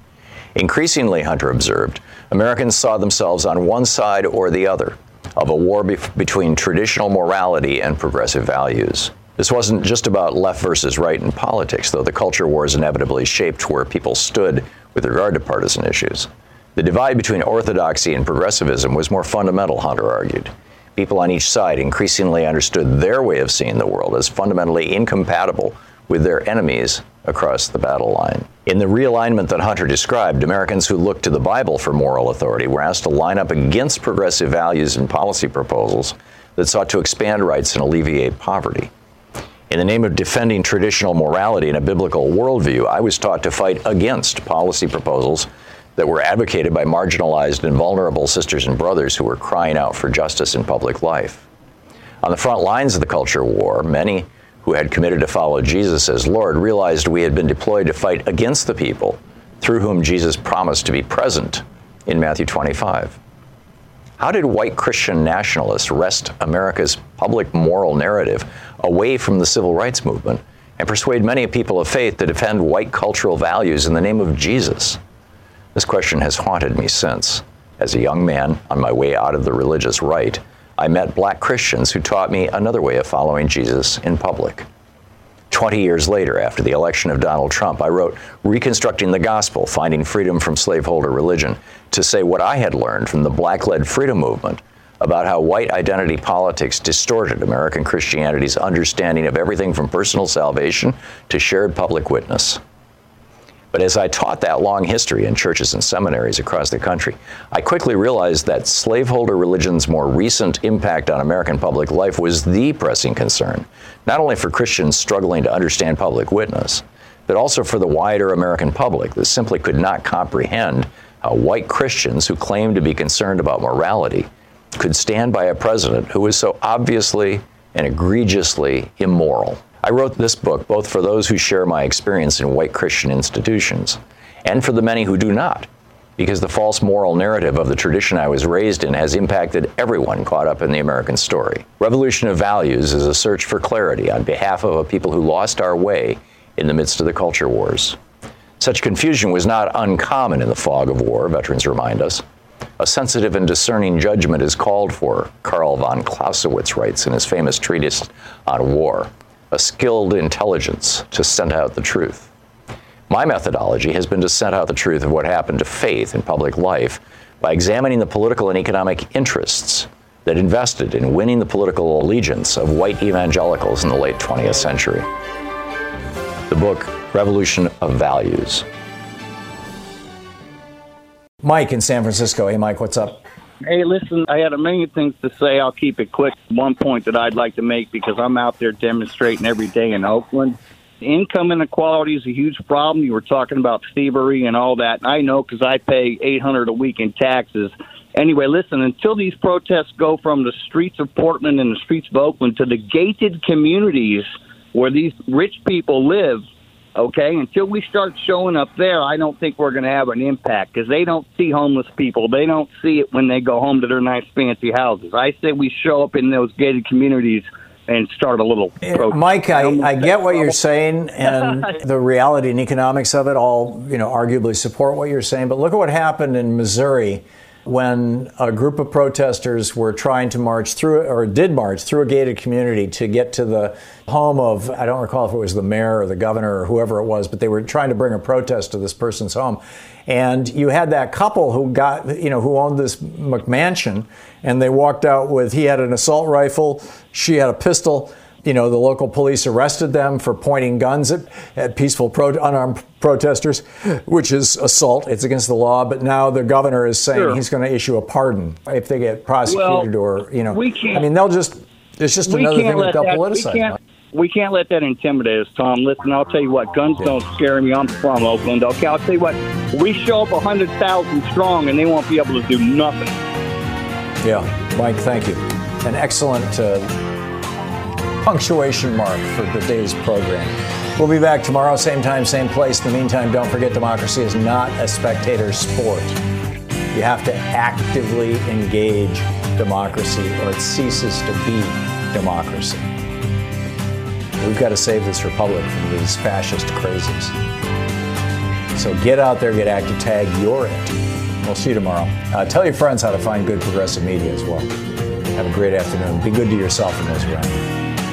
Increasingly, Hunter observed, Americans saw themselves on one side or the other of a war be- between traditional morality and progressive values. This wasn't just about left versus right in politics, though the culture wars inevitably shaped where people stood with regard to partisan issues. The divide between orthodoxy and progressivism was more fundamental, Hunter argued. People on each side increasingly understood their way of seeing the world as fundamentally incompatible with their enemies across the battle line. In the realignment that Hunter described, Americans who looked to the Bible for moral authority were asked to line up against progressive values and policy proposals that sought to expand rights and alleviate poverty. In the name of defending traditional morality and a biblical worldview, I was taught to fight against policy proposals that were advocated by marginalized and vulnerable sisters and brothers who were crying out for justice in public life. On the front lines of the culture war, many who had committed to follow Jesus as Lord realized we had been deployed to fight against the people through whom Jesus promised to be present in Matthew 25. How did white Christian nationalists wrest America's public moral narrative away from the civil rights movement and persuade many people of faith to defend white cultural values in the name of Jesus? This question has haunted me since. As a young man on my way out of the religious right, I met black Christians who taught me another way of following Jesus in public. 20 years later, after the election of Donald Trump, I wrote Reconstructing the Gospel Finding Freedom from Slaveholder Religion to say what I had learned from the black led freedom movement about how white identity politics distorted American Christianity's understanding of everything from personal salvation to shared public witness. But as I taught that long history in churches and seminaries across the country, I quickly realized that slaveholder religion's more recent impact on American public life was the pressing concern, not only for Christians struggling to understand public witness, but also for the wider American public that simply could not comprehend how white Christians who claimed to be concerned about morality could stand by a president who was so obviously and egregiously immoral. I wrote this book both for those who share my experience in white Christian institutions and for the many who do not, because the false moral narrative of the tradition I was raised in has impacted everyone caught up in the American story. Revolution of Values is a search for clarity on behalf of a people who lost our way in the midst of the culture wars. Such confusion was not uncommon in the fog of war, veterans remind us. A sensitive and discerning judgment is called for, Karl von Clausewitz writes in his famous treatise on war, a skilled intelligence to scent out the truth. My methodology has been to scent out the truth of what happened to faith in public life by examining the political and economic interests that invested in winning the political allegiance of white evangelicals in the late 20th century. The book, Revolution of Values. Mike in San Francisco. Hey, Mike, what's up? Hey, listen, I had a million things to say. I'll keep it quick. One point that I'd like to make because I'm out there demonstrating every day in Oakland. Income inequality is a huge problem. You were talking about thievery and all that. I know because I pay 800 a week in taxes. Anyway, listen, until these protests go from the streets of Portland and the streets of Oakland to the gated communities where these rich people live, okay, until we start showing up there, I don't think we're going to have an impact because they don't see homeless people. They don't see it when they go home to their nice fancy houses. I say we show up in those gated communities and start a little protest. Mike, I, I get what you're saying, and <laughs> the reality and economics of it all, you know, arguably support what you're saying. But look at what happened in Missouri when a group of protesters were trying to march through, or did march through a gated community to get to the home of, I don't recall if it was the mayor or the governor or whoever it was, but they were trying to bring a protest to this person's home. And you had that couple who got, you know, who owned this McMansion, and they walked out with, he had an assault rifle, she had a pistol you know, the local police arrested them for pointing guns at, at peaceful pro- unarmed protesters, which is assault. It's against the law. But now the governor is saying sure. he's going to issue a pardon if they get prosecuted well, or, you know. We can't, I mean, they'll just, it's just another thing that they'll that, politicize. We can't, we can't let that intimidate us, Tom. Listen, I'll tell you what, guns don't scare me. I'm from Oakland. Okay, I'll tell you what, we show up 100,000 strong and they won't be able to do nothing. Yeah, Mike, thank you. An excellent. Uh, punctuation mark for today's program. We'll be back tomorrow, same time, same place. In the meantime, don't forget democracy is not a spectator sport. You have to actively engage democracy or it ceases to be democracy. We've got to save this republic from these fascist crazies. So get out there, get active, tag, you're it. We'll see you tomorrow. Uh, tell your friends how to find good progressive media as well. Have a great afternoon. Be good to yourself and those around you.